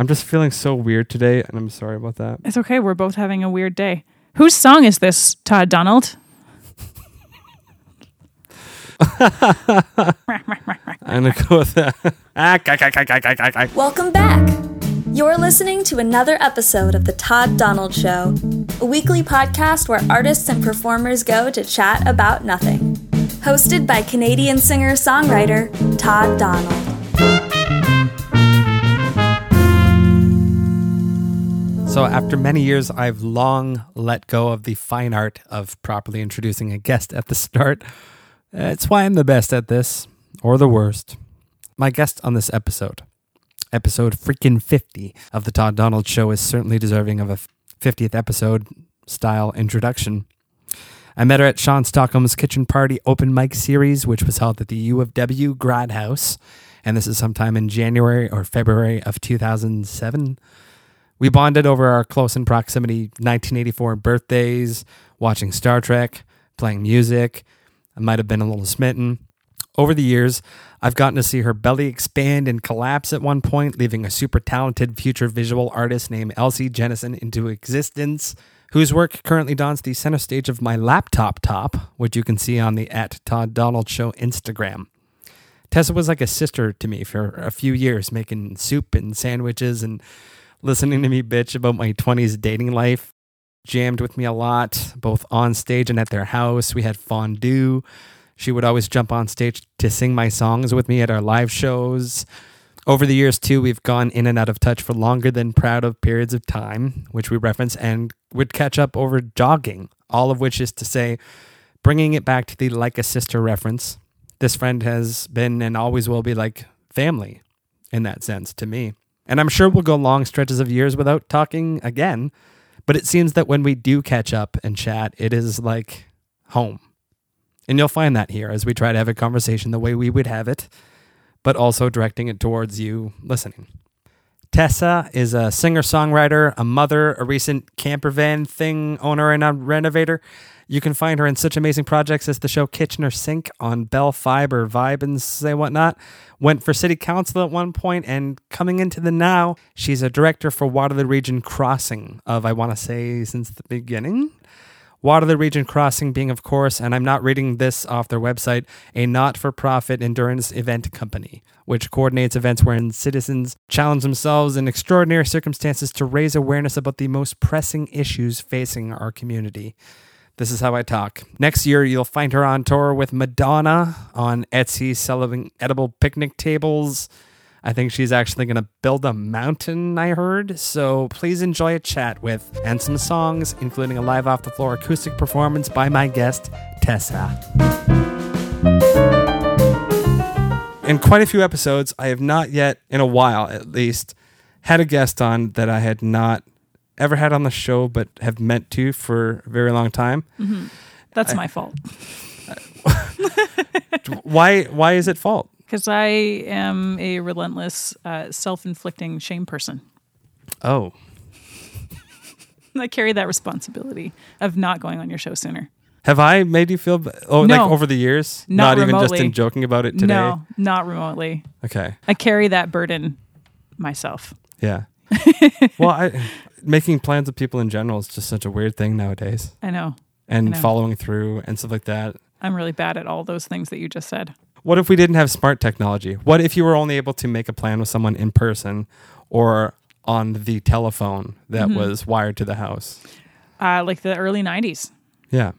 I'm just feeling so weird today, and I'm sorry about that. It's okay. We're both having a weird day. Whose song is this, Todd Donald? I'm gonna go with that. Welcome back. You're listening to another episode of The Todd Donald Show, a weekly podcast where artists and performers go to chat about nothing. Hosted by Canadian singer songwriter Todd Donald. So, after many years, I've long let go of the fine art of properly introducing a guest at the start. It's why I'm the best at this, or the worst. My guest on this episode, episode freaking 50 of The Todd Donald Show, is certainly deserving of a 50th episode style introduction. I met her at Sean Stockholm's Kitchen Party open mic series, which was held at the U of W Grad House, and this is sometime in January or February of 2007. We bonded over our close in proximity 1984 birthdays, watching Star Trek, playing music. I might have been a little smitten. Over the years, I've gotten to see her belly expand and collapse at one point, leaving a super talented future visual artist named Elsie Jennison into existence, whose work currently dons the center stage of my laptop top, which you can see on the at Todd Donald Show Instagram. Tessa was like a sister to me for a few years, making soup and sandwiches and listening to me bitch about my 20s dating life. Jammed with me a lot, both on stage and at their house. We had fondue. She would always jump on stage to sing my songs with me at our live shows. Over the years, too, we've gone in and out of touch for longer than proud of periods of time, which we reference, and would catch up over jogging, all of which is to say, bringing it back to the like a sister reference. This friend has been and always will be like family in that sense to me. And I'm sure we'll go long stretches of years without talking again, but it seems that when we do catch up and chat, it is like home. And you'll find that here as we try to have a conversation the way we would have it, but also directing it towards you listening. Tessa is a singer songwriter, a mother, a recent camper van thing owner, and a renovator. You can find her in such amazing projects as the show Kitchener Sync on Bell Fiber, Vibe, and say whatnot. Went for city council at one point, and coming into the now, she's a director for Waterloo Region Crossing of, I want to say, since the beginning. Waterloo Region Crossing being, of course, and I'm not reading this off their website, a not for profit endurance event company, which coordinates events wherein citizens challenge themselves in extraordinary circumstances to raise awareness about the most pressing issues facing our community. This is how I talk. Next year, you'll find her on tour with Madonna on Etsy selling edible picnic tables. I think she's actually going to build a mountain, I heard. So please enjoy a chat with and some songs, including a live off the floor acoustic performance by my guest, Tessa. In quite a few episodes, I have not yet, in a while at least, had a guest on that I had not ever had on the show, but have meant to for a very long time. That's my fault Why? Why is it fault? because I am a relentless, uh, self-inflicting shame person. Oh, I carry that responsibility of not going on your show sooner. have I made you feel? Oh, No. like over the years, Not even just in joking about it today. No, not remotely. Okay. I carry that burden myself. Yeah. well, I, making plans with people in general is just such a weird thing nowadays, I know. and know. following through and stuff like that. I'm really bad at all those things that you just said. What if we didn't have smart technology? What if you were only able to make a plan with someone in person or on the telephone that Mm-hmm. was wired to the house? Uh, like the early 90s. Yeah.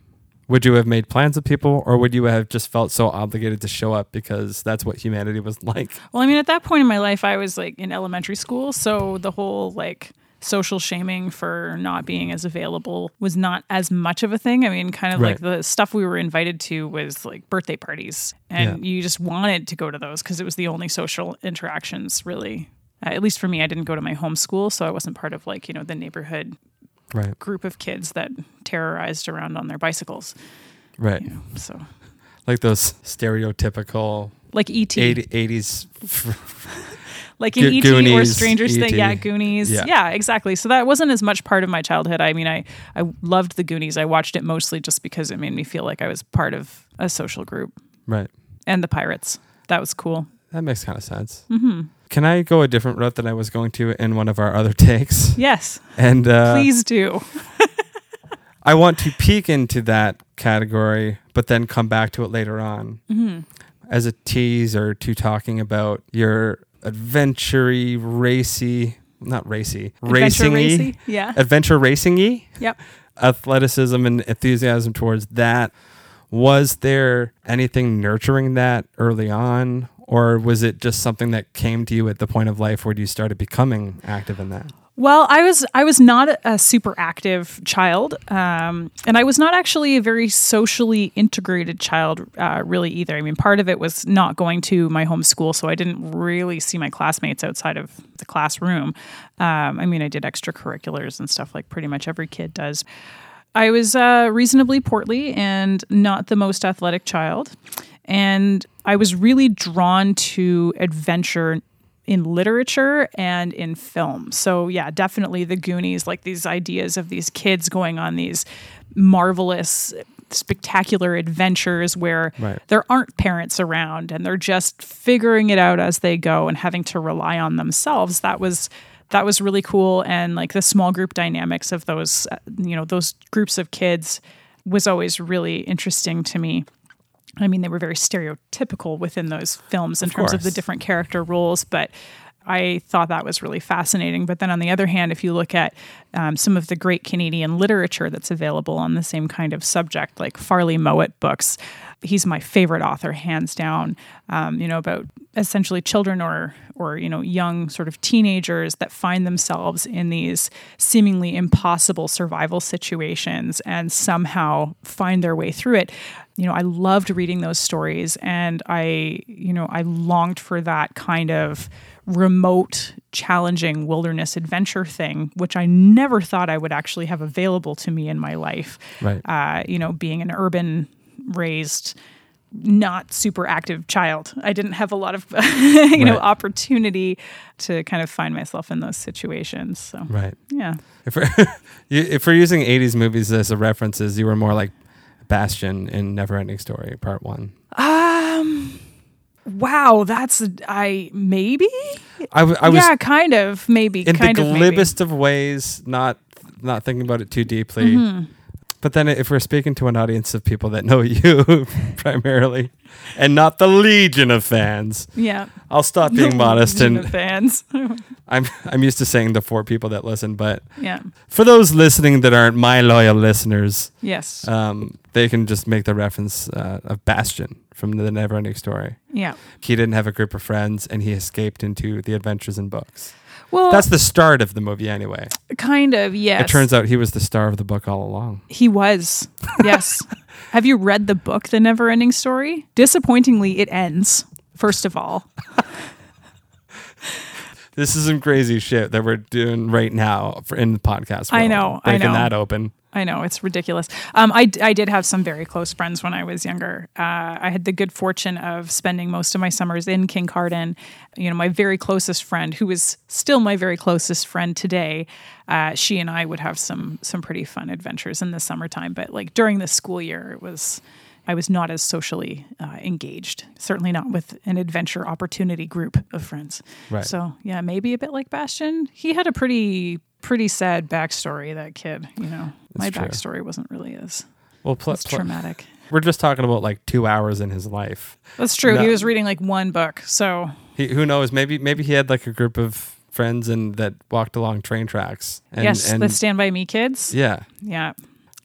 Would you have made plans with people or would you have just felt so obligated to show up because that's what humanity was like? Well, I mean, at that point in my life, I was like in elementary school. So the whole like social shaming for not being as available was not as much of a thing. I mean, kind of like the stuff we were invited to was like birthday parties. And you just wanted to go to those because it was the only social interactions really. Uh, at least for me, I didn't go to my home school. So I wasn't part of like, you know, the neighborhood Right. group of kids that terrorized around on their bicycles. Right. So Like those stereotypical like ET. 80, 80s. like in Go- ET or Goonies, Strangers Thing. ET. Yeah, Goonies. Yeah. Yeah. exactly. So that wasn't as much part of my childhood. I mean, I I loved the Goonies. I watched it mostly just because it made me feel like I was part of a social group. right. And the Pirates. That was cool. That makes kind of sense. Mm-hmm. Can I go a different route than I was going to in one of our other takes? Yes, And uh, please do. I want to peek into that category, but then come back to it later on Mm-hmm. as a tease or to talking about your adventure racy, not racy, racing? Yeah. adventure racing y Yep. athleticism and enthusiasm towards that. Was there anything nurturing that early on, or was it just something that came to you at the point of life where you started becoming active in that? Well, I was I was not a super active child, um, and I was not actually a very socially integrated child, uh, really either. I mean, part of it was not going to my home school, so I didn't really see my classmates outside of the classroom. Um, I mean, I did extracurriculars and stuff like pretty much every kid does. I was uh, reasonably portly and not the most athletic child. And I was really drawn to adventure in literature and in film. So, yeah, definitely the Goonies, like these ideas of these kids going on these marvelous, spectacular adventures where Right. there aren't parents around and they're just figuring it out as they go and having to rely on themselves. That was that was really cool and like the small group dynamics of those uh, you know those groups of kids was always really interesting to me i mean they were very stereotypical within those films in Of terms of the different character roles but I thought that was really fascinating. But then on the other hand, if you look at um, some of the great Canadian literature that's available on the same kind of subject, like Farley Mowat books, he's my favorite author, hands down. Um, you know about essentially children or or you know young sort of teenagers that find themselves in these seemingly impossible survival situations and somehow find their way through it you know i loved reading those stories and i you know i longed for that kind of remote challenging wilderness adventure thing which i never thought i would actually have available to me in my life Right. uh, you know being an urban raised not super active child i didn't have a lot of you know opportunity to kind of find myself in those situations so Right. yeah If we're, if we're using 80s movies as a references, you were more like Bastian in Neverending Story, Part One. um wow that's i maybe I, w- I was yeah kind of maybe in kind the of maybe. glibest of ways, not not thinking about it too deeply. Mm-hmm. But then, if we're speaking to an audience of people that know you primarily, and not the legion of fans, yeah I'll stop being modest. Legion And of fans I'm I'm used to saying the four people that listen, but yeah for those listening that aren't my loyal listeners, yes um, they can just make the reference uh, of Bastian from the Neverending Story. yeah He didn't have a group of friends, and he escaped into the adventures in books. Well That's the start of the movie, anyway. kind of yes It turns out he was the star of the book all along. He was. Yes. Have you read the book, The Never Ending Story? Disappointingly, it ends, first of all. This is some crazy shit that we're doing right now for in the podcast. I world. know, I Breaking know. that open. I know, it's ridiculous. Um, I, I did have some very close friends when I was younger. Uh, I had the good fortune of spending most of my summers in Kincardine. You know, my very closest friend, who is still my very closest friend today, uh, she and I would have some some pretty fun adventures in the summertime. But like during the school year, it was I was not as socially uh, engaged. Certainly not with an adventure opportunity group of friends. Right. So yeah, maybe a bit like Bastian. He had a pretty pretty sad backstory. That kid, you know, my true. backstory wasn't really as, Well, pl- as pl- traumatic. we're just talking about like two hours in his life. That's true. No. He was reading like one book, so He, who knows? Maybe maybe he had like a group of friends and that walked along train tracks. And, yes, and the Stand by Me kids. yeah, Yeah,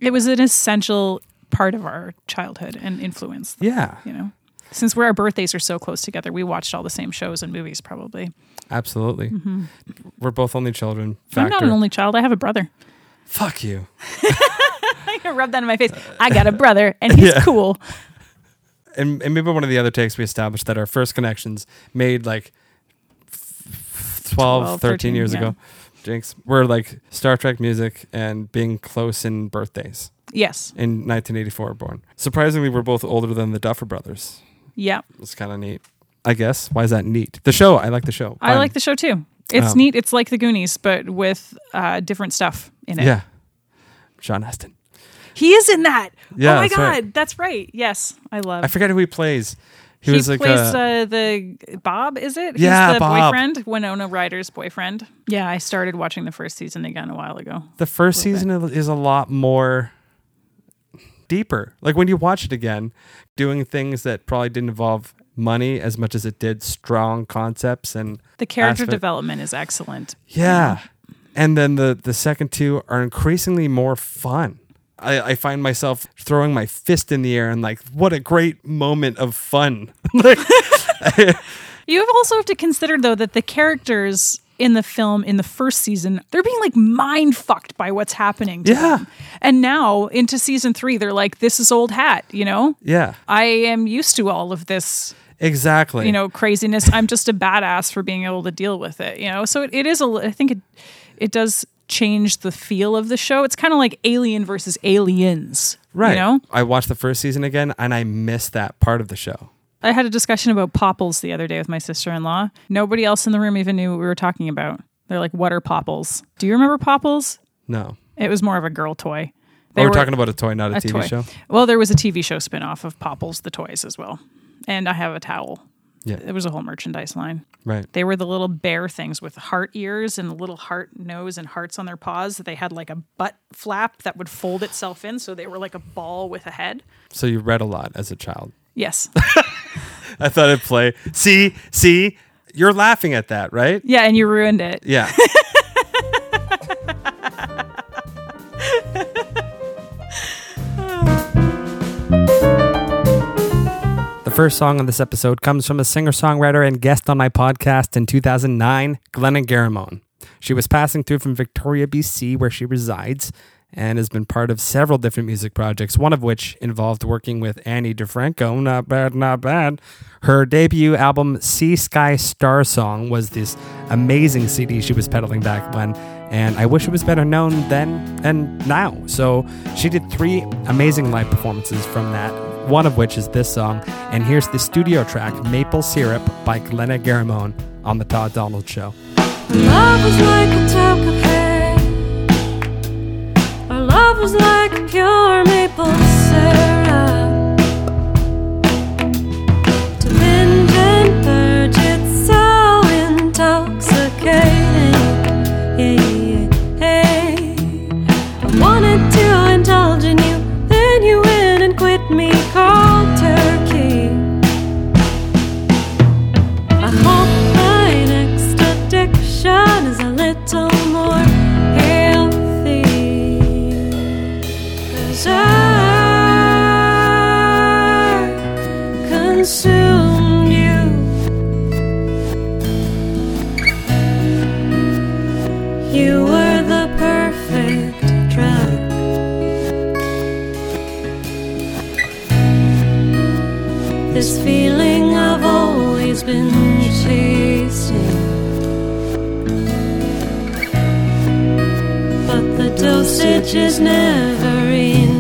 it was an essential part of our childhood and influence. yeah, You know, since where our birthdays are so close together, we watched all the same shows and movies. Probably. absolutely. We're both only children. Mm-hmm. I'm not an only child. I have a brother. Fuck you. I rub that in my face. I got a brother, and he's Yeah. cool. and, and maybe one of the other takes we established that our first connections made like f- 12, 12, 13, 13, years yeah. ago jinx were like star trek music and being close in birthdays Yes. in 1984 born surprisingly we're both older than the duffer brothers Yeah. it's kind of neat i guess why is that neat the show i like the show I like the show too. It's Um, neat. It's like the Goonies, but with uh, different stuff in it. yeah sean astin He is in that. Yeah, oh my that's god, right. that's right. Yes, I love. i forget who he plays He, was like plays a, uh, the Bob, is it? Yeah, He's the Bob. boyfriend, Winona Ryder's boyfriend. Yeah, I started watching the first season again a while ago. the first season is a lot more deeper. Like when you watch it again, doing things that probably didn't involve money as much as it did strong concepts and The character Aspect- development is excellent. yeah. And then the the second two are increasingly more fun. I, I find myself throwing my fist in the air and like, what a great moment of fun. like, You also have to consider though that the characters in the film in the first season they're being like mind fucked by what's happening. To Yeah. them. And now into season three, they're like, "This is old hat," you know. yeah, I am used to all of this, exactly. you know, craziness. I'm just a badass for being able to deal with it, you know. So it, it is a. I think it it does change the feel of the show. It's kind of like Alien versus Aliens, right. You know, I watched the first season again and I missed that part of the show. I had a discussion about popples the other day with my sister in law. Nobody else in the room even knew what we were talking about. They're like, "What are popples?" Do you remember popples? No. It was more of a girl toy. Oh, They we're were- talking about a toy, not a, a TV toy. show. Well, there was a TV show spin-off of Popples the toys as well. And I have a towel. Yeah. It was a whole merchandise line. Right. They were the little bear things with heart ears and a little heart nose and hearts on their paws. They had like a butt flap that would fold itself in, so they were like a ball with a head. So you read a lot as a child. Yes. I thought I'd play. See, see, you're laughing at that, right? yeah, and you ruined it. Yeah. The first song on this episode comes from a singer songwriter and guest on my podcast in 2009, Glenna Garamone. She was passing through from Victoria, BC, where she resides, and has been part of several different music projects, one of which involved working with Ani DiFranco. Not bad, not bad. Her debut album, Sea Sky Star Song, was this amazing CD she was peddling back when, and I wish it was better known then and now. So she did three amazing live performances from that, one of which is this song. And here's the studio track, Maple Syrup, by Glenna Garamone on The Todd Donald Show. Like pure maple syrup. But the dosage is never enough.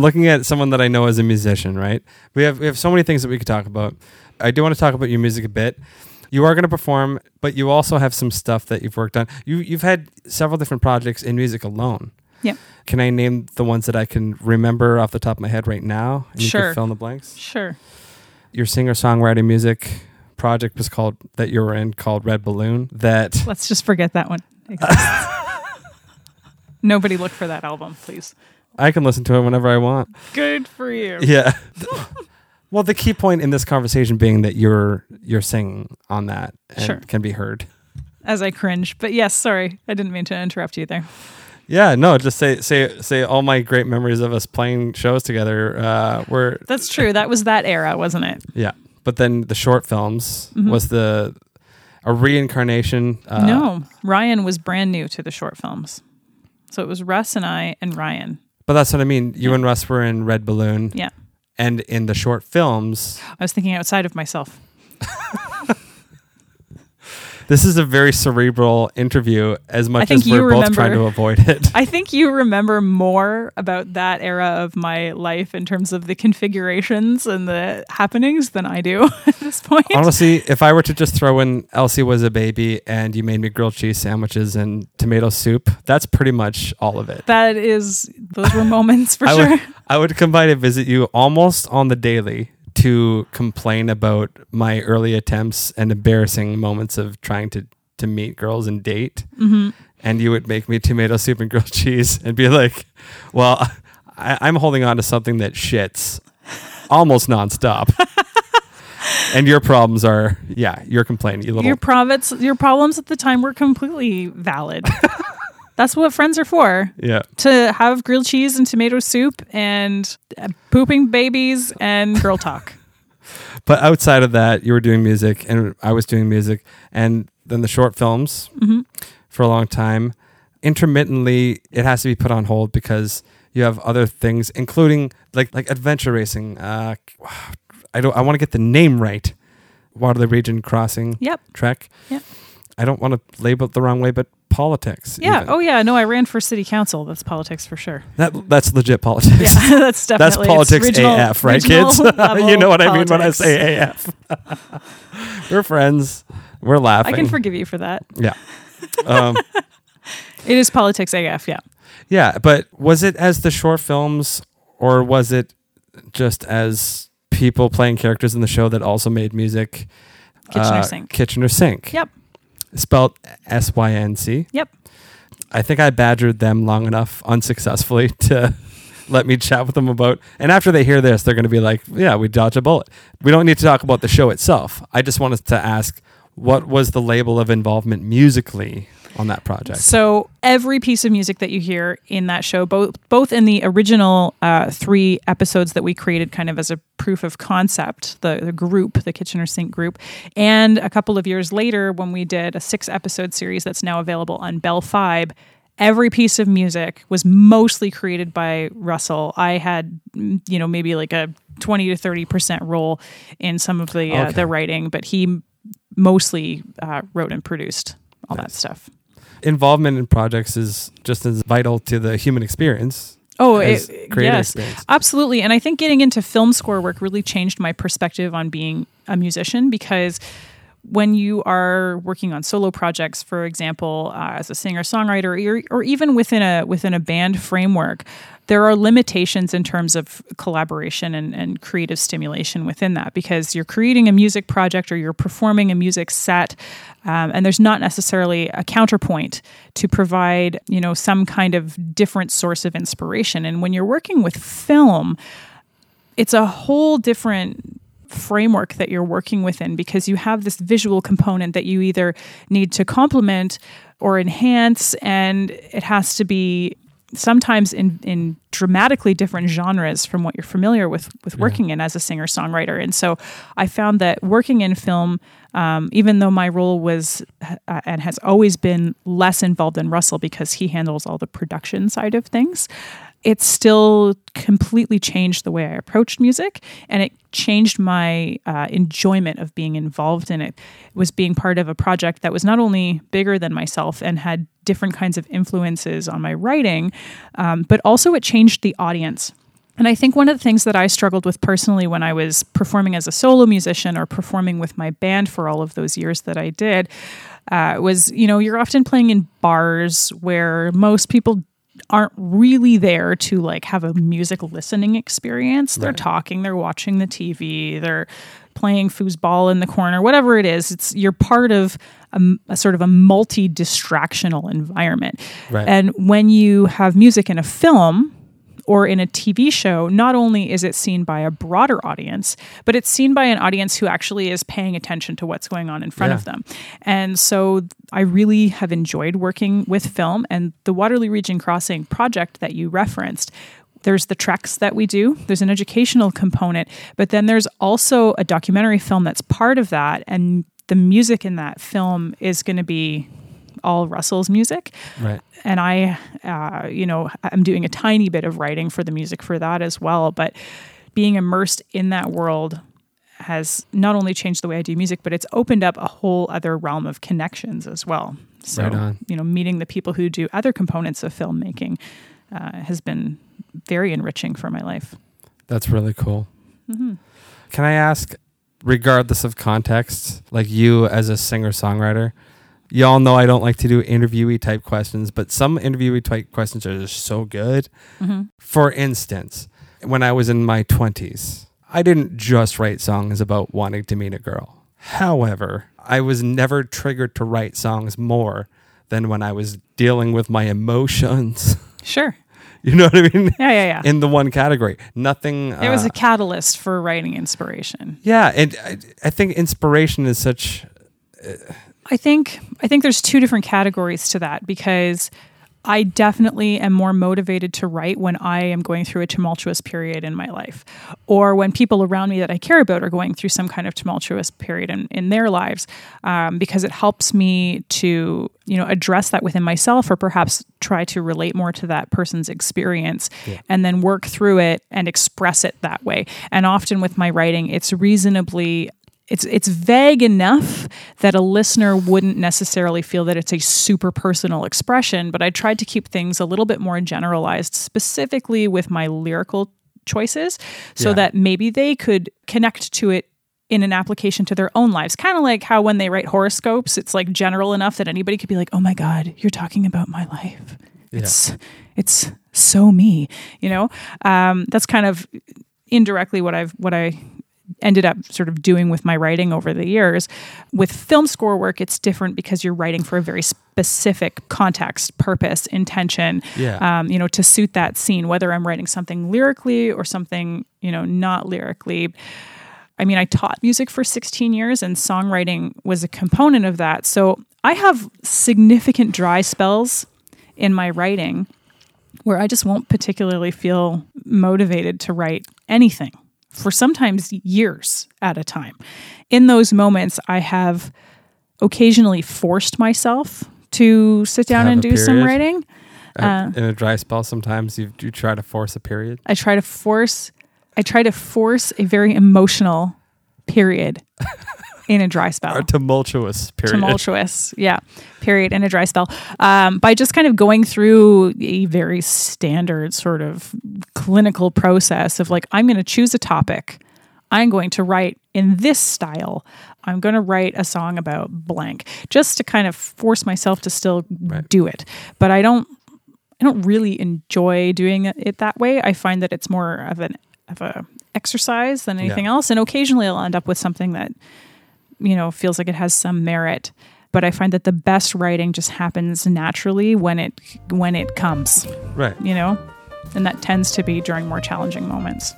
I'm looking at someone that I know as a musician, right? We have we have so many things that we could talk about. I do want to talk about your music a bit. You are going to perform, but you also have some stuff that you've worked on. You you've had several different projects in music alone. Yep. Can I name the ones that I can remember off the top of my head right now? And you Sure. can fill in the blanks. Sure. Your singer songwriting music project was called that you were in called Red Balloon. That Let's just forget that one. Nobody look for that album, please. I can listen to it whenever I want. Good for you. Yeah. well, the key point in this conversation being that you're you're singing on that and Sure. can be heard. As I cringe. But yes, sorry. I didn't mean to interrupt you there. Yeah, no, just say say say all my great memories of us playing shows together uh, were That's true. That was that era, wasn't it? yeah. But then the short films Mhm. was the a reincarnation. Uh, no. Ryan was brand new to the short films. So it was Russ and I and Ryan. But that's what I mean. You and Russ were in Red Balloon, Yeah. and in the short films, I was thinking outside of myself. this is a very cerebral interview. As much as we're you both trying to avoid it. I think you remember more about that era of my life in terms of the configurations and the happenings than I do at this point. Honestly, if I were to just throw in Elsie was a baby and you made me grilled cheese sandwiches and tomato soup, that's pretty much all of it. that is, those were moments for I sure. would, I would come by to visit you almost on the daily to complain about my early attempts and embarrassing moments of trying to, to meet girls and date. hmm And you would make me tomato soup and grilled cheese and be like, well, I, I'm holding on to something that shits almost nonstop. and your problems are, yeah, you're complaining. You little Your province, your problems at the time were completely valid. That's what friends are for. Yeah. To have grilled cheese and tomato soup and uh, pooping babies and girl talk. But outside of that, you were doing music and I was doing music. And then the short films Mhm. for a long time. Intermittently, it has to be put on hold because you have other things, including like like adventure racing. Uh, I don't. I want to get the name right. Waterloo Region Crossing Yep. Trek. Yep. I don't want to label it the wrong way, but politics. Yeah. even. Oh, yeah. No, I ran for city council. That's politics for sure. that that's legit politics. Yeah, that's definitely That's politics regional- AF, right, kids? you know what I mean when I say AF. We're friends. We're laughing. I can forgive you for that. Yeah. Um, It is politics AF. Yeah. yeah, but was it as the short films or was it just as people playing characters in the show that also made music? Kitchener Uh, Sync. Kitchener Sync. Yep. Spelled S Y N C. Yep. I think I badgered them long enough unsuccessfully to let me chat with them about. And after they hear this, they're going to be like, "Yeah, we dodge a bullet." We don't need to talk about the show itself. I just wanted to ask, what was the label of involvement musically on that project? So every piece of music that you hear in that show, both both in the original uh, three episodes that we created, kind of as a proof of concept, the, the group, the Kitchener Sync group, and a couple of years later when we did a six episode series that's now available on Bell Fibe. Every piece of music was mostly created by Russell. I had, you know, maybe like a twenty to thirty percent role in some of the uh, Okay. the writing, but he mostly uh, wrote and produced all that stuff. Involvement in projects is just as vital to the human experience Oh, it, yes, experience. absolutely. And I think getting into film score work really changed my perspective on being a musician because when you are working on solo projects, for example, uh, as a singer songwriter, or, or even within a within a band framework, there are limitations in terms of collaboration and, and creative stimulation within that because you're creating a music project or you're performing a music set, um, and there's not necessarily a counterpoint to provide you know some kind of different source of inspiration. And when you're working with film, it's a whole different framework that you're working within because you have this visual component that you either need to complement or enhance and it has to be sometimes in in dramatically different genres from what you're familiar with with working in as a singer songwriter and so i found that working in film um, even though my role was uh, and has always been less involved than russell because he handles all the production side of things it still completely changed the way I approached music and it changed my uh, enjoyment of being involved in it. It was being part of a project that was not only bigger than myself and had different kinds of influences on my writing, um, but also it changed the audience. And I think one of the things that I struggled with personally when I was performing as a solo musician or performing with my band for all of those years that I did uh, was, you know, you're often playing in bars where most people aren't really there to like have a music listening experience. They're Right. talking, they're watching the TV, they're playing foosball in the corner, whatever it is. It's you're part of a, a sort of a multi distractional environment. Right. And when you have music in a film or in a TV show, not only is it seen by a broader audience, but it's seen by an audience who actually is paying attention to what's going on in front of them. And so I really have enjoyed working with film and the Waterloo Region Crossing project that you referenced. There's the treks that we do. There's an educational component, but then there's also a documentary film that's part of that. And the music in that film is going to be all Russell's music Right. and I, uh, you know, I'm doing a tiny bit of writing for the music for that as well. But being immersed in that world has not only changed the way I do music, but it's opened up a whole other realm of connections as well. So, Right on. you know, meeting the people who do other components of filmmaking uh, has been very enriching for my life. That's really cool. Mm-hmm. Can I ask, regardless of context, like you as a singer songwriter, y'all know I don't like to do interviewee type questions, but some interviewee type questions are just so good. Mm-hmm. For instance, when I was in my 20s, I didn't just write songs about wanting to meet a girl. However, I was never triggered to write songs more than when I was dealing with my emotions. Sure. you know what I mean? Yeah, yeah, yeah. In the one category. Nothing. it was uh, a catalyst for writing inspiration. Yeah, and I, I think inspiration is such. I think I think there's two different categories to that because I definitely am more motivated to write when I am going through a tumultuous period in my life, or when people around me that I care about are going through some kind of tumultuous period in, in their lives, um, because it helps me to you know address that within myself, or perhaps try to relate more to that person's experience, and then work through it and express it that way. And often with my writing, it's reasonably it's it's vague enough that a listener wouldn't necessarily feel that it's a super personal expression but i tried to keep things a little bit more generalized specifically with my lyrical choices so Yeah. that maybe they could connect to it in an application to their own lives. Kind of like how when they write horoscopes it's like general enough that anybody could be like oh my god you're talking about my life. It's it's so me you know? Um, that's kind of indirectly what i've what i ended up sort of doing with my writing over the years. With film score work, it's different because you're writing for a very specific context, purpose, intention, Yeah. um, you know, to suit that scene, whether I'm writing something lyrically or something, you know, not lyrically. I mean, I taught music for 16 years and songwriting was a component of that. So I have significant dry spells in my writing where I just won't particularly feel motivated to write anything for sometimes years at a time. In those moments, I have occasionally forced myself to sit down have and do some writing. Uh, in a dry spell, sometimes you you try to force a period. I try to force I try to force a very emotional period in a dry spell. A tumultuous period. tumultuous yeah period in a dry spell um, by just kind of going through a very standard sort of clinical process of like i'm going to choose a topic i'm going to write in this style i'm going to write a song about blank just to kind of force myself to still Right. do it but i don't i don't really enjoy doing it- that way i find that it's more of an of a exercise than anything Yeah. else and occasionally i'll end up with something that you know feels like it has some merit but i find that the best writing just happens naturally when it when it comes. Right. you know? And that tends to be during more challenging moments.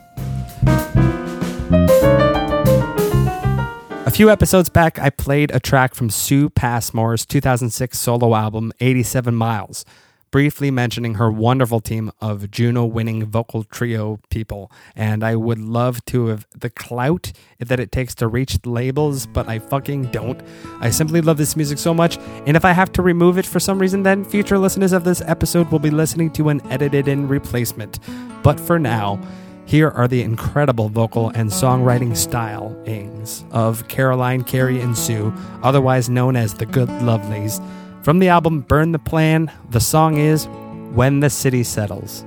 A few episodes back, I played a track from Sue Passmore's 2006 solo album, 87 Miles, briefly mentioning her wonderful team of Juno winning vocal trio people. And I would love to have the clout that it takes to reach labels, but I fucking don't. I simply love this music so much. And if I have to remove it for some reason, then future listeners of this episode will be listening to an edited in replacement. But for now, here are the incredible vocal and songwriting stylings of Caroline, Kerri, and Sue, otherwise known as the Good Lovelies. From the album Burn the Plan, the song is When the City Settles.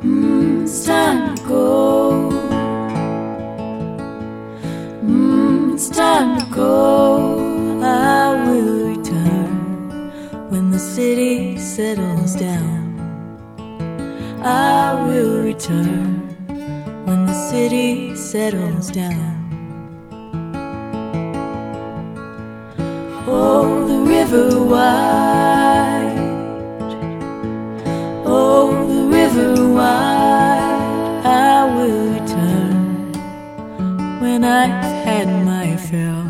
Mm, it's time to go. Mm, it's time to go. I will return when the city settles down. I will return when the city settles down. Oh, the river wide. Oh, the river wide. I will return when I've had my fill.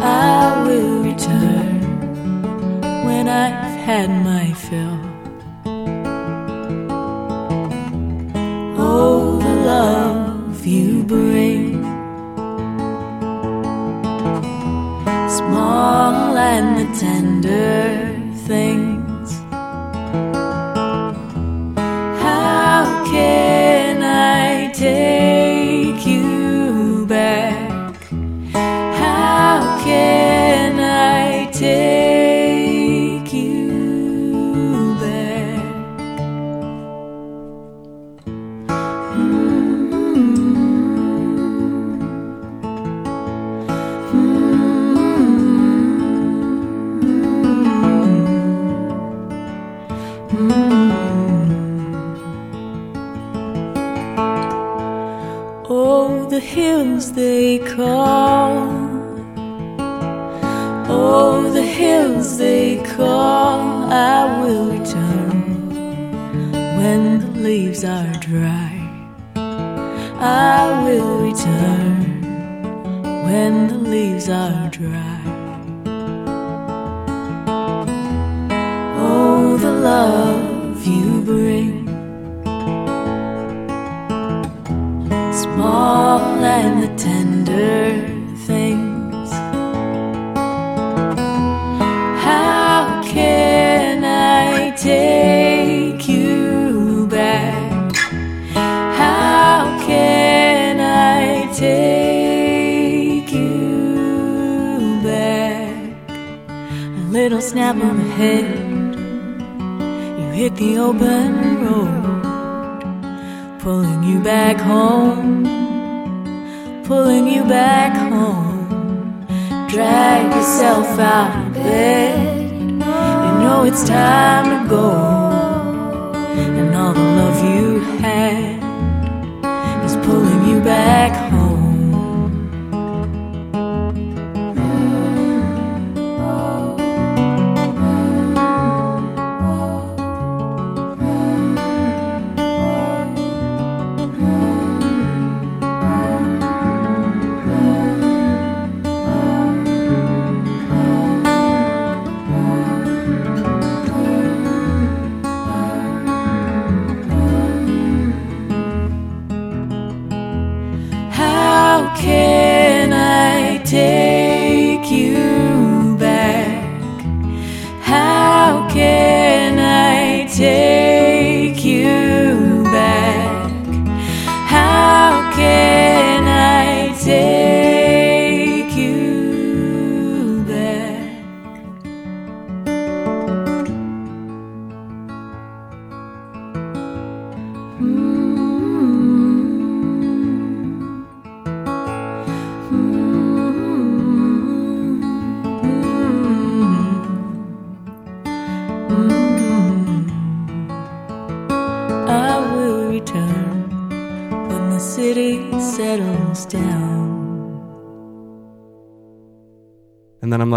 I will return when I've had my tender are dry. I will return when the leaves are little snap on the head, you hit the open road pulling you back home, pulling you back home. Drag yourself out of bed, you know it's time to go. And all the love you had is pulling you back home.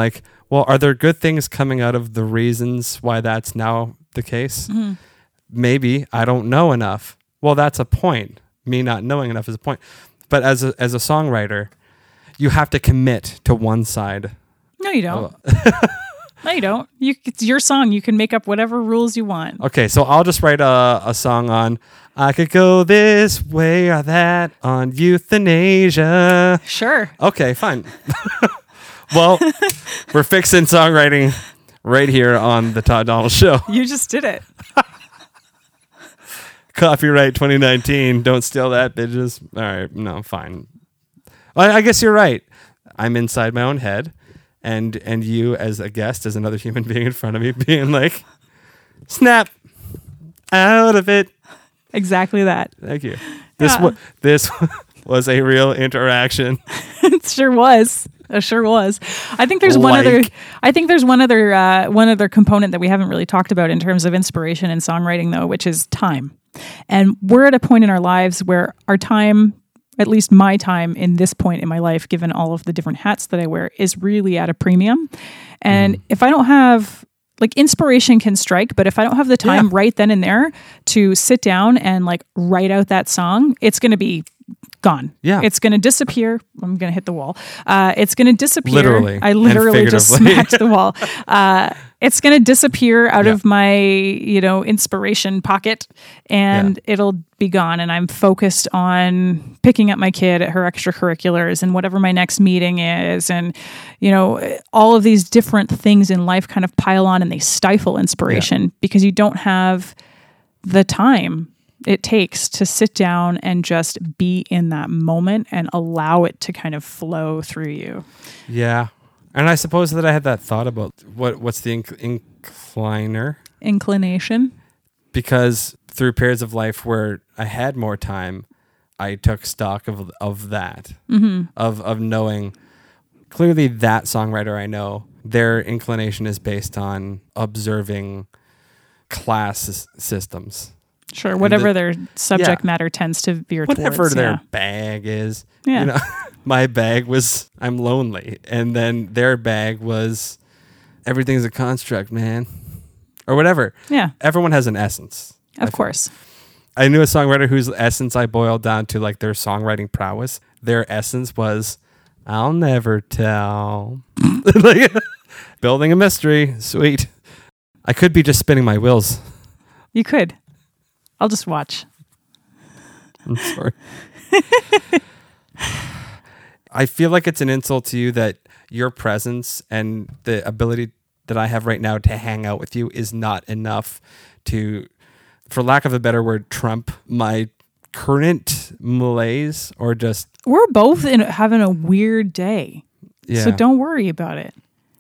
Like, well, are there good things coming out of the reasons why that's now the case? Mm-hmm. Maybe I don't know enough. Well, that's a point. Me not knowing enough is a point. But as a, as a songwriter, you have to commit to one side. No, you don't. Oh. no, you don't. You, it's your song. You can make up whatever rules you want. Okay, so I'll just write a, a song on I could go this way or that on euthanasia. Sure. Okay, fine. well, we're fixing songwriting right here on the Todd Donald Show. You just did it. Copyright 2019. Don't steal that, bitches. All right, no, I'm fine. I, I guess you're right. I'm inside my own head, and and you as a guest, as another human being in front of me, being like, "Snap out of it." Exactly that. Thank you. This Yeah. wa- this was a real interaction. it sure was. It sure was. I think there's one other. I think there's one other uh, one other component that we haven't really talked about in terms of inspiration and songwriting, though, which is time. And we're at a point in our lives where our time, at least my time in this point in my life, given all of the different hats that I wear, is really at a premium. And if I don't have like inspiration can strike, but if I don't have the time Yeah. right then and there to sit down and like write out that song, it's going to be gone. Yeah. It's going to disappear. I'm going to hit the wall. Uh, it's going to disappear. Literally I literally just smacked the wall. Uh, it's going to disappear out Yeah. of my, you know, inspiration pocket and it'll be gone. And I'm focused on picking up my kid at her extracurriculars and whatever my next meeting is. And, you know, all of these different things in life kind of pile on and they stifle inspiration because you don't have the time it takes to sit down and just be in that moment and allow it to kind of flow through you. Yeah. And I suppose that I had that thought about what what's the inc- incliner Inclination. because through periods of life where I had more time, I took stock of of that mm-hmm. of of knowing clearly that songwriter I know their inclination is based on observing class systems. Sure, whatever the- their subject yeah. matter tends to veer Whatever towards. their yeah. bag is. Yeah. You know, my bag was I'm lonely, and then their bag was everything's a construct, man, or whatever. yeah, Everyone has an essence. of course. I knew a songwriter whose essence I boiled down to like their songwriting prowess. Their essence was, I'll never tell. like, building a mystery. Sweet. I could be just spinning my wheels. You could. I'll just watch. I'm sorry. I feel like it's an insult to you that your presence and the ability that I have right now to hang out with you is not enough to, for lack of a better word, trump my current malaise or just We're both in having a weird day. yeah. So don't worry about it.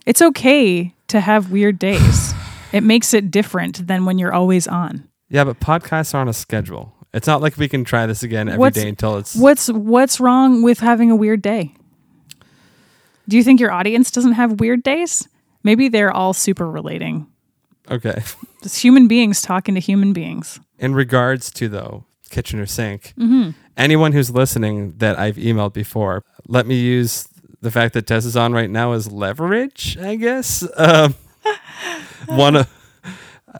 It's okay to have weird days. it makes it different than when you're always on. Yeah, but podcasts are on a schedule. It's not like we can try this again every day What's- until it's What's what's wrong with having a weird day? Do you think your audience doesn't have weird days? Maybe they're all super relating. okay. Just human beings talking to human beings. in regards to though Kitchener Sync, Mm-hmm. anyone who's listening that I've emailed before, let me use the fact that Tess is on right now as leverage. I guess um, one of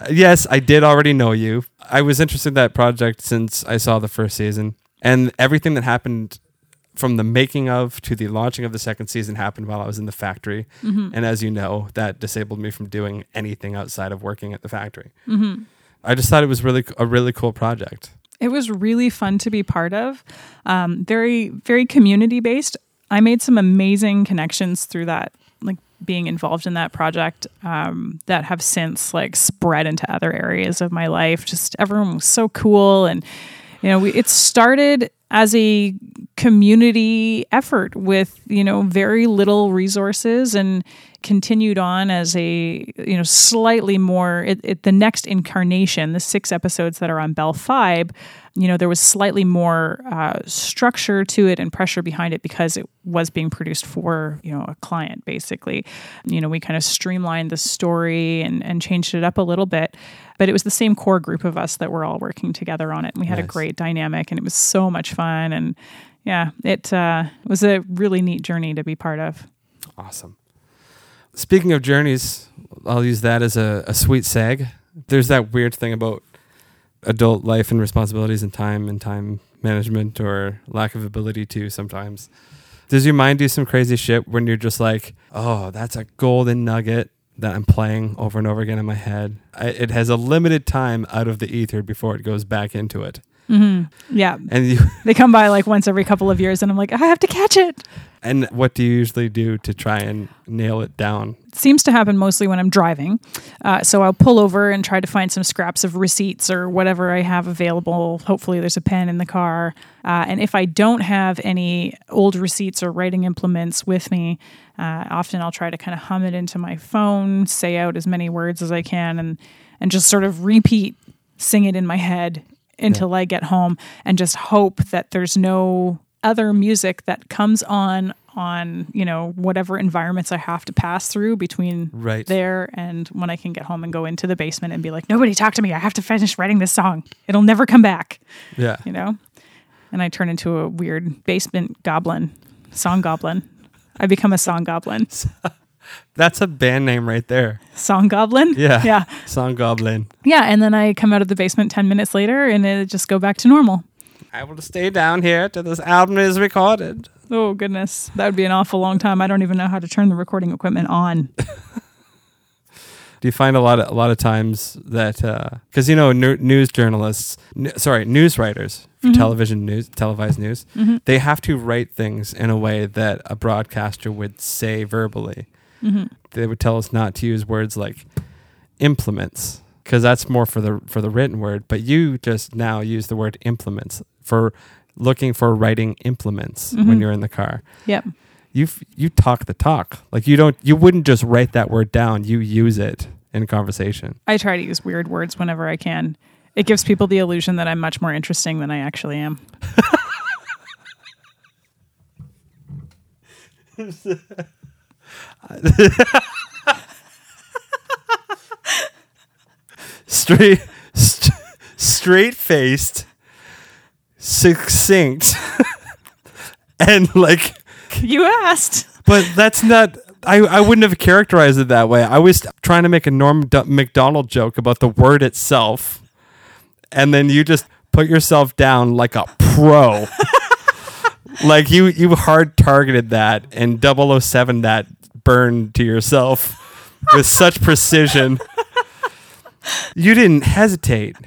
yes, I did already know you. I was interested in that project since I saw the first season, and everything that happened from the making of to the launching of the second season happened while I was in the factory. And as you know, that disabled me from doing anything outside of working at the factory. I just thought it was really a really cool project. It was really fun to be part of. Um, very, very community based. I made some amazing connections through that, being involved in that project um, that have since like spread into other areas of my life. Just everyone was so cool. And, you know, we, it started as a community effort with, you know, very little resources and continued on as a, you know, slightly more, it, it, the next incarnation, the six episodes that are on Bell Fibe, you know, there was slightly more uh, structure to it and pressure behind it because it was being produced for, you know, a client basically. You know, we kind of streamlined the story and, and changed it up a little bit, but it was the same core group of us that were all working together on it. And we had a great dynamic and it was so much fun. And yeah, it uh, was a really neat journey to be part of. Awesome. Speaking of journeys, I'll use that as a, a sweet seg. There's that weird thing about adult life and responsibilities and time and time management or lack of ability to sometimes. Does your mind do some crazy shit when you're just like, oh, that's a golden nugget that I'm playing over and over again in my head? I, it has a limited time out of the ether before it goes back into it. Yeah, And you, they come by like once every couple of years, and I'm like, I have to catch it. and what do you usually do to try and nail it down? It seems to happen mostly when I'm driving. Uh, so I'll pull over and try to find some scraps of receipts or whatever I have available. Hopefully, there's a pen in the car. Uh, and if I don't have any old receipts or writing implements with me, uh, often I'll try to kind of hum it into my phone, say out as many words as I can, and and just sort of repeat, sing it in my head until I get home, and just hope that there's no other music that comes on on you know whatever environments I have to pass through between Right. there and when I can get home and go into the basement and be like, nobody talk to me. I have to finish writing this song. It'll never come back. Yeah. You know, and I turn into a weird basement goblin, song goblin. I become a song goblin. That's a band name right there. Song goblin. Yeah. Yeah. Song Goblin. Yeah. And then I come out of the basement 10 minutes later and it just go back to normal. I will stay down here till this album is recorded. Oh, goodness. That would be an awful long time. I don't even know how to turn the recording equipment on. Do you find a lot of a lot of times that uh, because you know nu- news journalists, n- sorry, news writers for mm-hmm. television news, televised news, mm-hmm. they have to write things in a way that a broadcaster would say verbally. Mm-hmm. They would tell us not to use words like implements because that's more for the for the written word. But you just now use the word implements for looking for writing implements when mm-hmm. you're in the car Yep. you you talk the talk. Like you don't you wouldn't just write that word down. You use it in conversation. I try to use weird words whenever I can. It gives people the illusion that I'm much more interesting than I actually am. Straight st- straight faced, succinct, and like. You asked. But that's not. I, I wouldn't have characterized it that way. I was trying to make a Norm D- Macdonald joke about the word itself, and then you just put yourself down like a pro. like you you hard targeted that and 007 that burn to yourself with such precision. You didn't hesitate.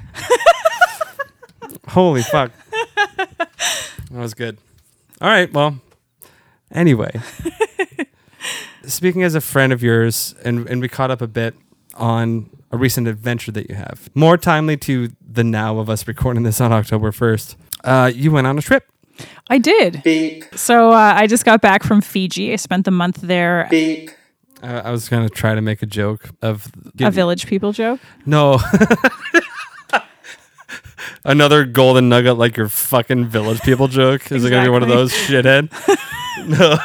Holy fuck. That was good. All right, well, anyway. Speaking as a friend of yours, and, and we caught up a bit on a recent adventure that you have. More timely to the now of us recording this on October 1st. Uh, you went on a trip. I did. So uh, I just got back from Fiji. I spent the month there. Uh, I was going to try to make a joke of A village people joke. No. Another golden nugget like your fucking village people joke. Is it going to be one of those shithead? no.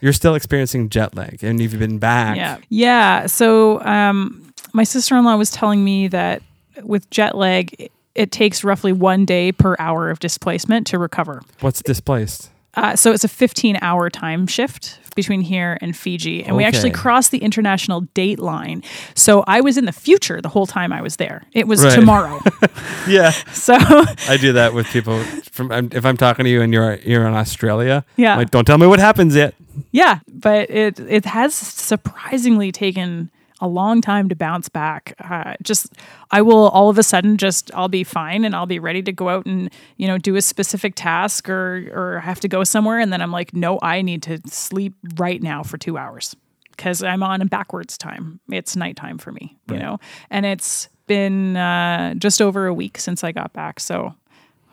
You're still experiencing jet lag and you've been back. Yeah. Yeah. So um, my sister in law was telling me that with jet lag, it- takes roughly one day per hour of displacement to recover. What's displaced? Uh, so it's a 15 hour time shift between here and Fiji. And we actually crossed the international date line. So I was in the future the whole time I was there. It was Right. tomorrow. Yeah. so I do that with people from if I'm talking to you and you're you're in Australia. Yeah. I'm like don't tell me what happens yet. yeah, but it it has surprisingly taken a long time to bounce back. Uh, just I will all of a sudden just I'll be fine and I'll be ready to go out and you know do a specific task or or have to go somewhere and then I'm like no I need to sleep right now for 2 hours because I'm on a backwards time. It's nighttime for me, you know. And it's been uh, just over a week since I got back, so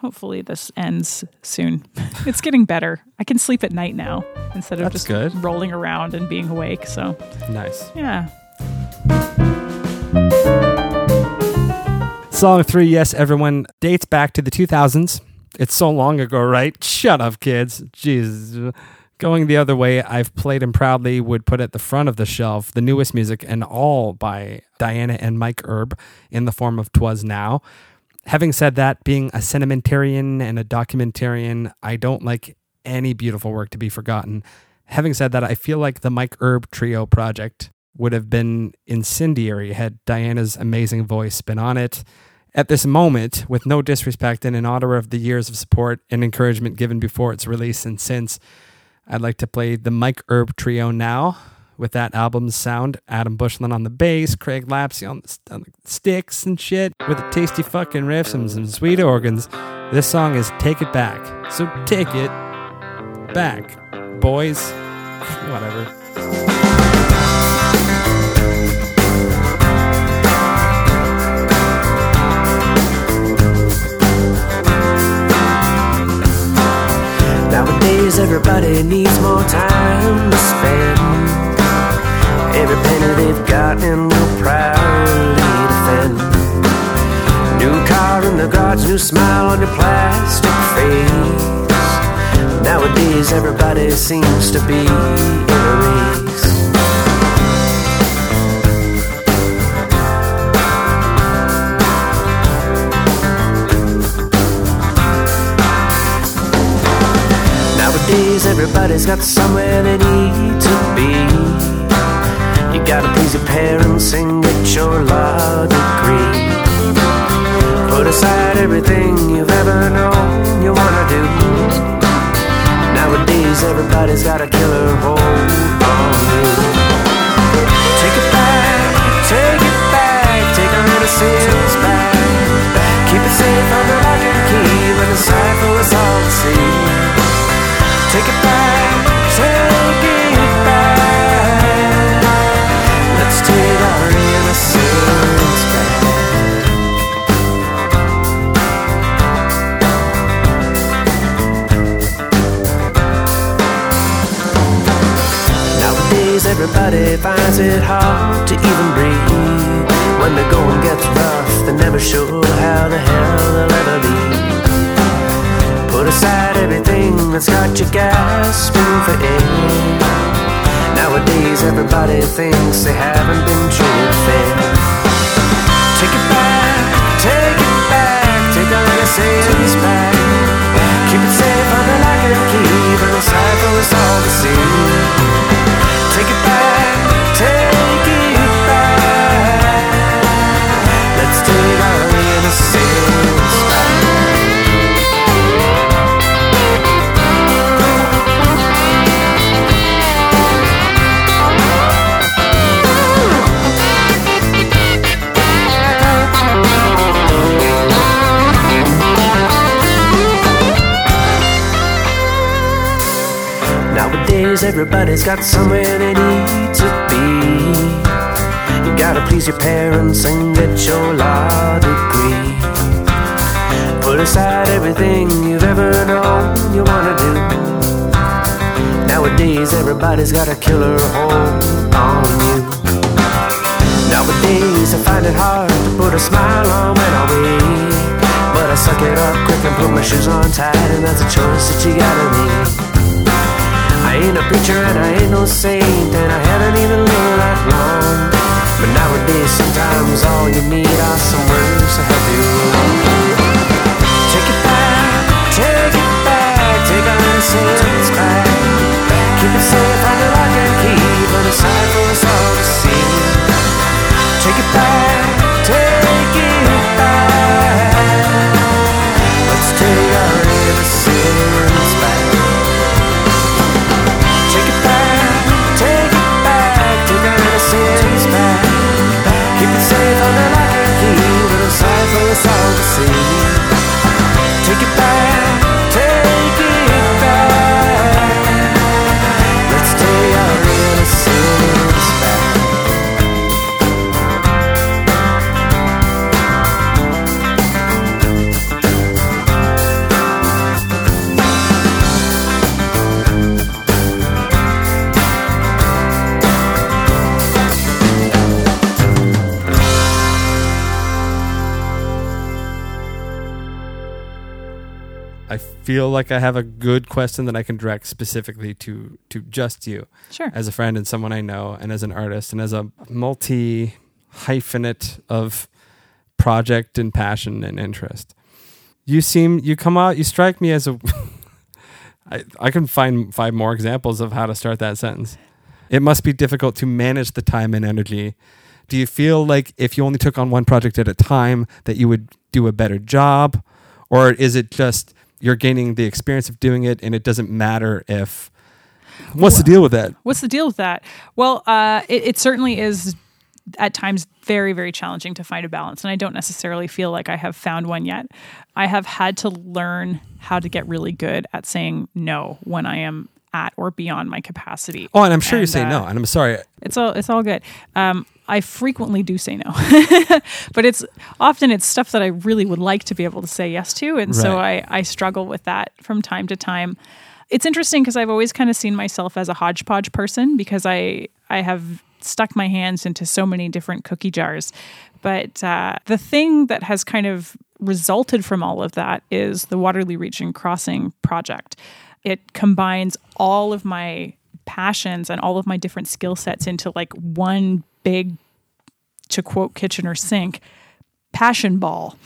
hopefully this ends soon. it's getting better. I can sleep at night now instead of That's just good. rolling around and being awake. So Nice. yeah. Song three, yes, everyone, dates back to the 2000s. It's so long ago, right? Shut up, kids. Jeez. Going the other way, I've played and proudly would put at the front of the shelf the newest music and all by Diana and Mike Erb in the form of Twas Now. Having said that, being a sentimentarian and a documentarian, I don't like any beautiful work to be forgotten. Having said that, I feel like the Mike Erb Trio project would have been incendiary had Diana's amazing voice been on it. At this moment, with no disrespect and in honor of the years of support and encouragement given before its release and since, I'd like to play the Mike Erb Trio now with that album's sound. Adam Bushland on the bass, Craig Lapsey on the, on the sticks and shit, with a tasty fucking riff and some sweet organs. This song is Take It Back. So take it back, boys. Whatever. Everybody needs more time to spend. Every penny they've got and will proudly defend. New car in the garage, new smile on your plastic face. Nowadays, everybody seems to be in a race. Nowadays, everybody's got somewhere they need to be. You gotta please your parents and get your law degree. Put aside everything you've ever known you wanna do. Nowadays, everybody's got a killer hold on you. Finds it hard to even breathe. When the going gets rough, they're never sure how the hell they'll ever be. Put aside everything that's got you gasping for air. Nowadays, everybody thinks they haven't been treated fair. Take it back, take it back, take our innocence back. Nowadays, everybody's got somewhere they need to be. You gotta please your parents and get your law degree. Put aside everything you've ever known you wanna do. Nowadays, everybody's got a killer hold on you. Nowadays, I find it hard to put a smile on when I wait. But I suck it up quick and put my shoes on tight, and that's a choice that you gotta make. I ain't a preacher and I ain't no saint, and I haven't even lived that long. But nowadays, sometimes all you need are some words to help you along. Take it back, take it back, take our innocence back. Keep it safe under lock and key, but it's time for us all to see. Take it back, feel like I have a good question that I can direct specifically to to just you Sure. as a friend and someone I know and as an artist and as a multi hyphenate of project and passion and interest. You seem you come out you strike me as a I, I can find five more examples of how to start that sentence. It must be difficult to manage the time and energy. Do you feel like if you only took on one project at a time that you would do a better job? Or is it just you're gaining the experience of doing it and it doesn't matter if what's the deal with that? What's the deal with that? Well, uh, it, it certainly is at times very, very challenging to find a balance. And I don't necessarily feel like I have found one yet. I have had to learn how to get really good at saying no when I am at or beyond my capacity. Oh, and I'm sure you say uh, no, and I'm sorry. It's all it's all good. Um, I frequently do say no, but it's often it's stuff that I really would like to be able to say yes to, and so I I struggle with that from time to time. It's interesting because I've always kind of seen myself as a hodgepodge person because I I have stuck my hands into so many different cookie jars, but uh, the thing that has kind of resulted from all of that is the Waterloo Region Crossing project. It combines all of my passions and all of my different skill sets into like one big, to quote Kitchener Sync, passion ball.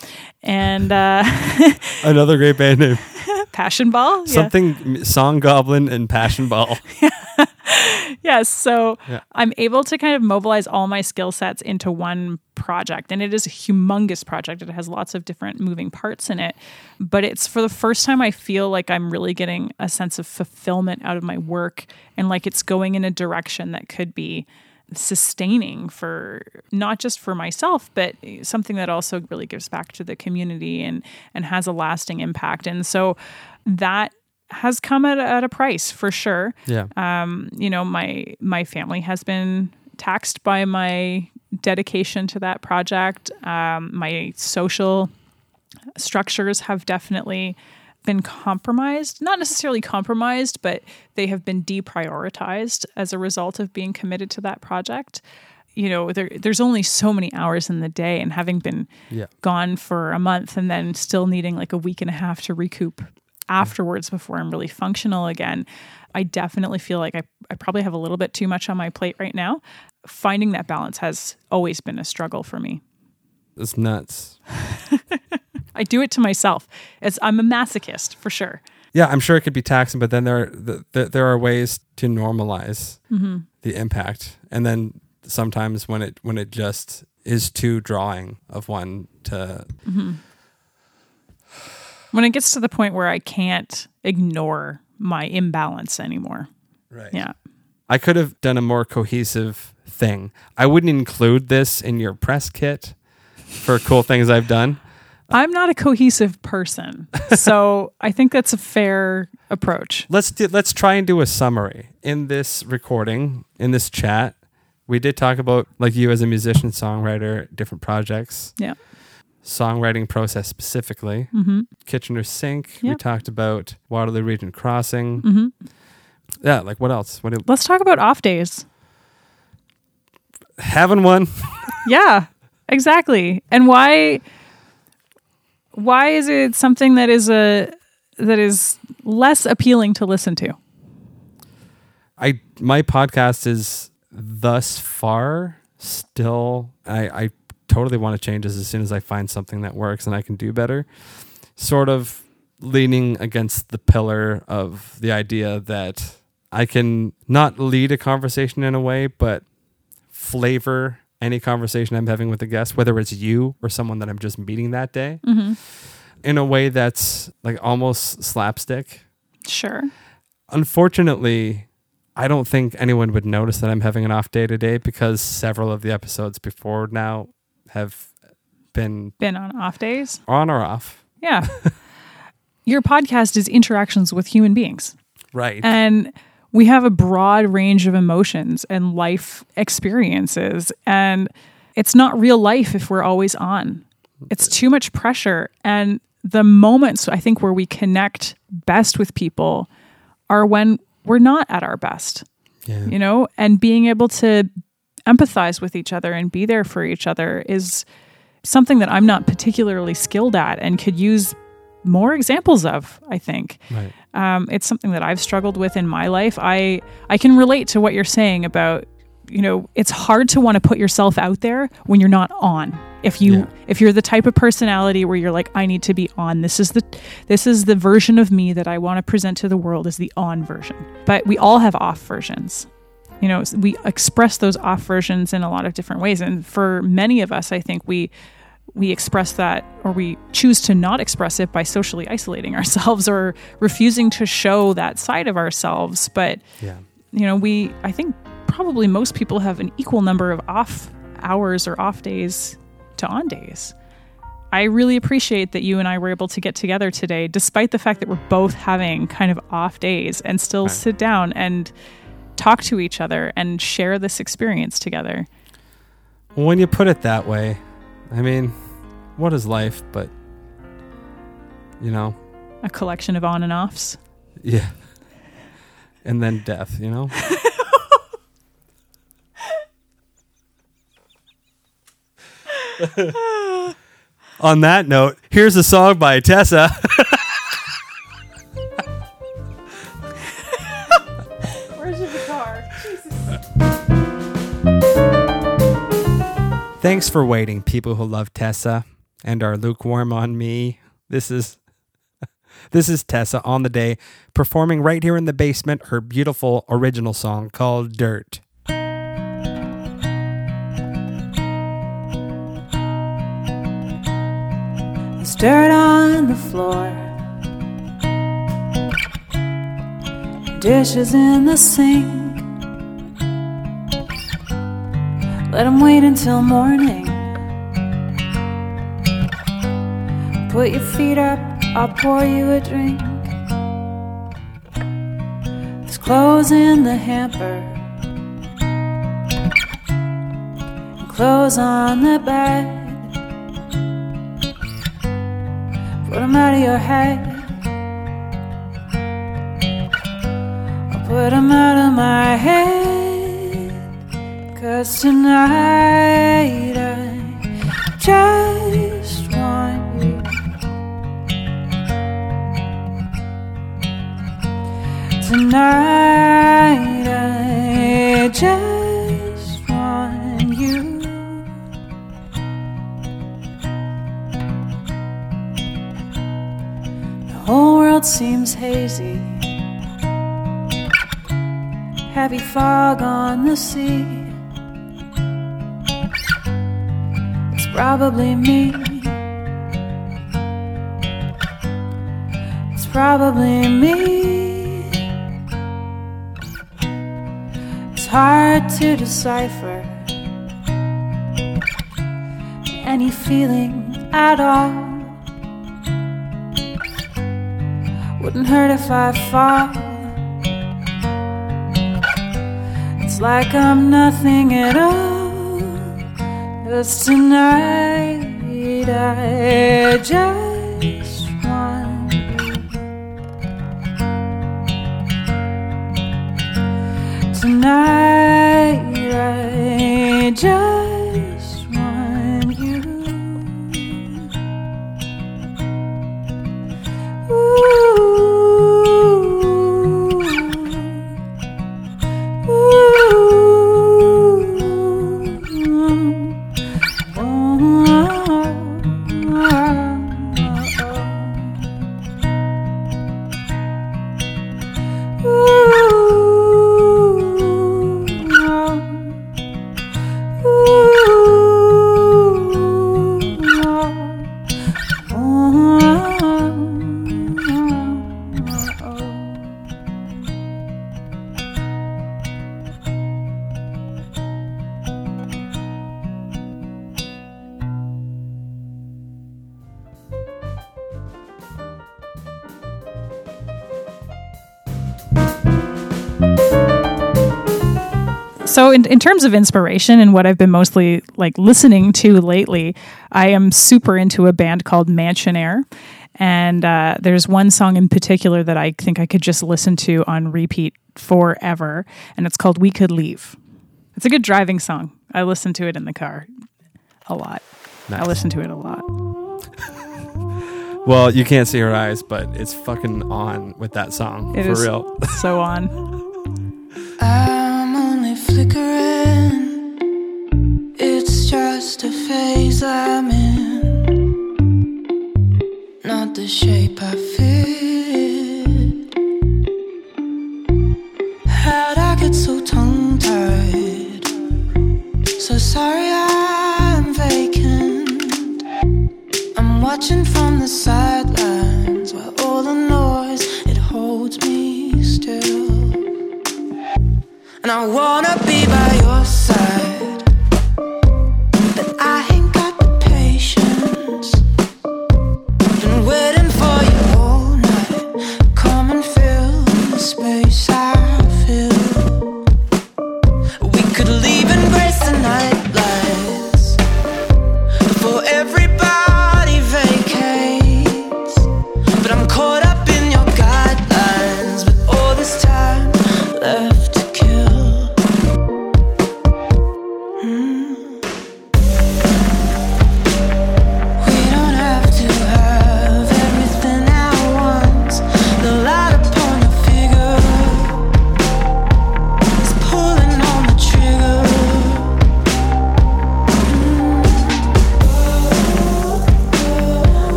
And uh, Another great band name. passion ball? Yeah. Something Song Goblin and Passion Ball. Yes. So Yeah. I'm able to kind of mobilize all my skill sets into one project. And it is a humongous project. It has lots of different moving parts in it. But it's for the first time I feel like I'm really getting a sense of fulfillment out of my work and like it's going in a direction that could be sustaining for not just for myself but something that also really gives back to the community and and has a lasting impact and so that has come at, a- at a price for sure Yeah. um, you know, my my family has been taxed by my dedication to that project. Um, my social structures have definitely been compromised. Not necessarily compromised, but they have been deprioritized as a result of being committed to that project. You know, there, there's only so many hours in the day, and having been Yeah. gone for a month and then still needing like a week and a half to recoup afterwards before I'm really functional again. I definitely feel like I, I probably have a little bit too much on my plate right now. Finding that balance has always been a struggle for me. It's nuts. I do it to myself. It's I'm a masochist for sure. Yeah, I'm sure it could be taxing, but then there the, the, there are ways to normalize mm-hmm. the impact, and then sometimes when it when it just is too drawing of one to mm-hmm. When it gets to the point where I can't ignore my imbalance anymore. right. Yeah. I could have done a more cohesive thing. I wouldn't include this in your press kit for cool things I've done. I'm not a cohesive person. So I think that's a fair approach. Let's do, let's try and do a summary in this recording in this chat. We did talk about like you as a musician, songwriter, different projects. Yeah. Songwriting process specifically. Mm-hmm. Kitchener Sync. We talked about Waterloo Region Crossing. Mm-hmm. Yeah, like what else? What do, Let's talk about off days. having one? Yeah, exactly. And why why is it something that is a that is less appealing to listen to? I my podcast is thus far still. I I totally want to change this as soon as I find something that works and I can do better. Sort of leaning against the pillar of the idea that I can not lead a conversation in a way, but flavor any conversation I'm having with a guest, whether it's you or someone that I'm just meeting that day, Mm-hmm. in a way that's like almost slapstick. Sure. Unfortunately, I don't think anyone would notice that I'm having an off day today because several of the episodes before now have been Been on off days. on or off. Yeah. Your podcast is interactions with human beings. Right. And we have a broad range of emotions and life experiences. And it's not real life if we're always on. It's too much pressure. And the moments I think where we connect best with people are when we're not at our best, yeah. you know, and being able to empathize with each other and be there for each other is something that I'm not particularly skilled at and could use more examples of, I think Right. um, it's something that I've struggled with in my life. I I can relate to what you're saying about you know it's hard to want to put yourself out there when you're not on. If you Yeah. if you're the type of personality where you're like I need to be on. This is the this is the version of me that I want to present to the world as the on version. But we all have off versions. You know, we express those off versions in a lot of different ways and for many of us I think we we express that or we choose to not express it by socially isolating ourselves or refusing to show that side of ourselves but Yeah. you know we i think probably most people have an equal number of off hours or off days to on days i really appreciate that you and i were able to get together today despite the fact that we're both having kind of off days and still Right. sit down and talk to each other and share this experience together When you put it that way, I mean, what is life but you know, a collection of on and offs yeah. And then death, you know? On that note, here's a song by Tessa. Thanks for waiting, people who love Tessa and are lukewarm on me. This is this is Tessa on the day performing right here in the basement her beautiful original song called Dirt. It's dirt on the floor. Dishes in the sink. Let him wait until morning. Put your feet up, I'll pour you a drink. There's clothes in the hamper. And clothes on the bed. Put 'em out of your head. I'll put 'em out of my head. Cause tonight I just want you. Tonight I just want you. The whole world seems hazy. Heavy fog on the sea. Probably me. It's probably me. It's hard to decipher any feeling at all. Wouldn't hurt if I fall. It's like I'm nothing at all. Cause tonight I just want. Tonight I just terms of inspiration and what I've been mostly like listening to lately, I am super into a band called Mansionair. And uh, there's one song in particular that I think I could just listen to on repeat forever. And it's called We Could Leave. It's a good driving song. I listen to it in the car a lot. I listen to it a lot. Well, you can't see her eyes, but it's fucking on with that song It for is real. so on. I'm only flickering. Just a phase I'm in. Not the shape I fit. How'd I get so tongue tied? So sorry I'm vacant. I'm watching from the sidelines while all the noise it holds me still. And I wanna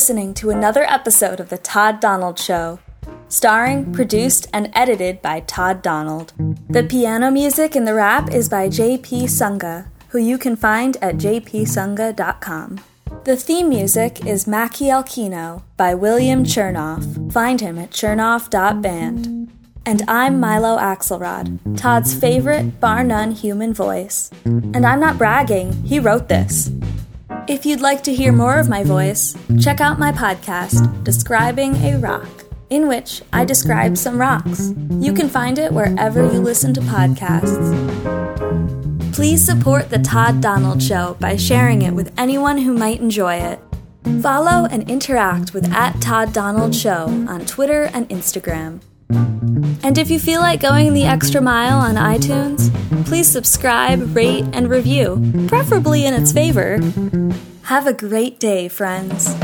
listening to another episode of The Todd Donald Show. Starring, produced, and edited by Todd Donald. The piano music in the rap is by JP Sunga, who you can find at jpsunga.com. The theme music is Machiel Kino by William Chernoff. Find him at chernoff.band. And I'm Milo Axelrod, Todd's favorite, bar none human voice. And I'm not bragging, he wrote this. If you'd like to hear more of my voice, check out my podcast, Describing a Rock, in which I describe some rocks. You can find it wherever you listen to podcasts. Please support The Todd Donald Show by sharing it with anyone who might enjoy it. Follow and interact with at Todd Donald Show on Twitter and Instagram. And if you feel like going the extra mile on iTunes, please subscribe, rate, and review, preferably in its favor. Have a great day, friends.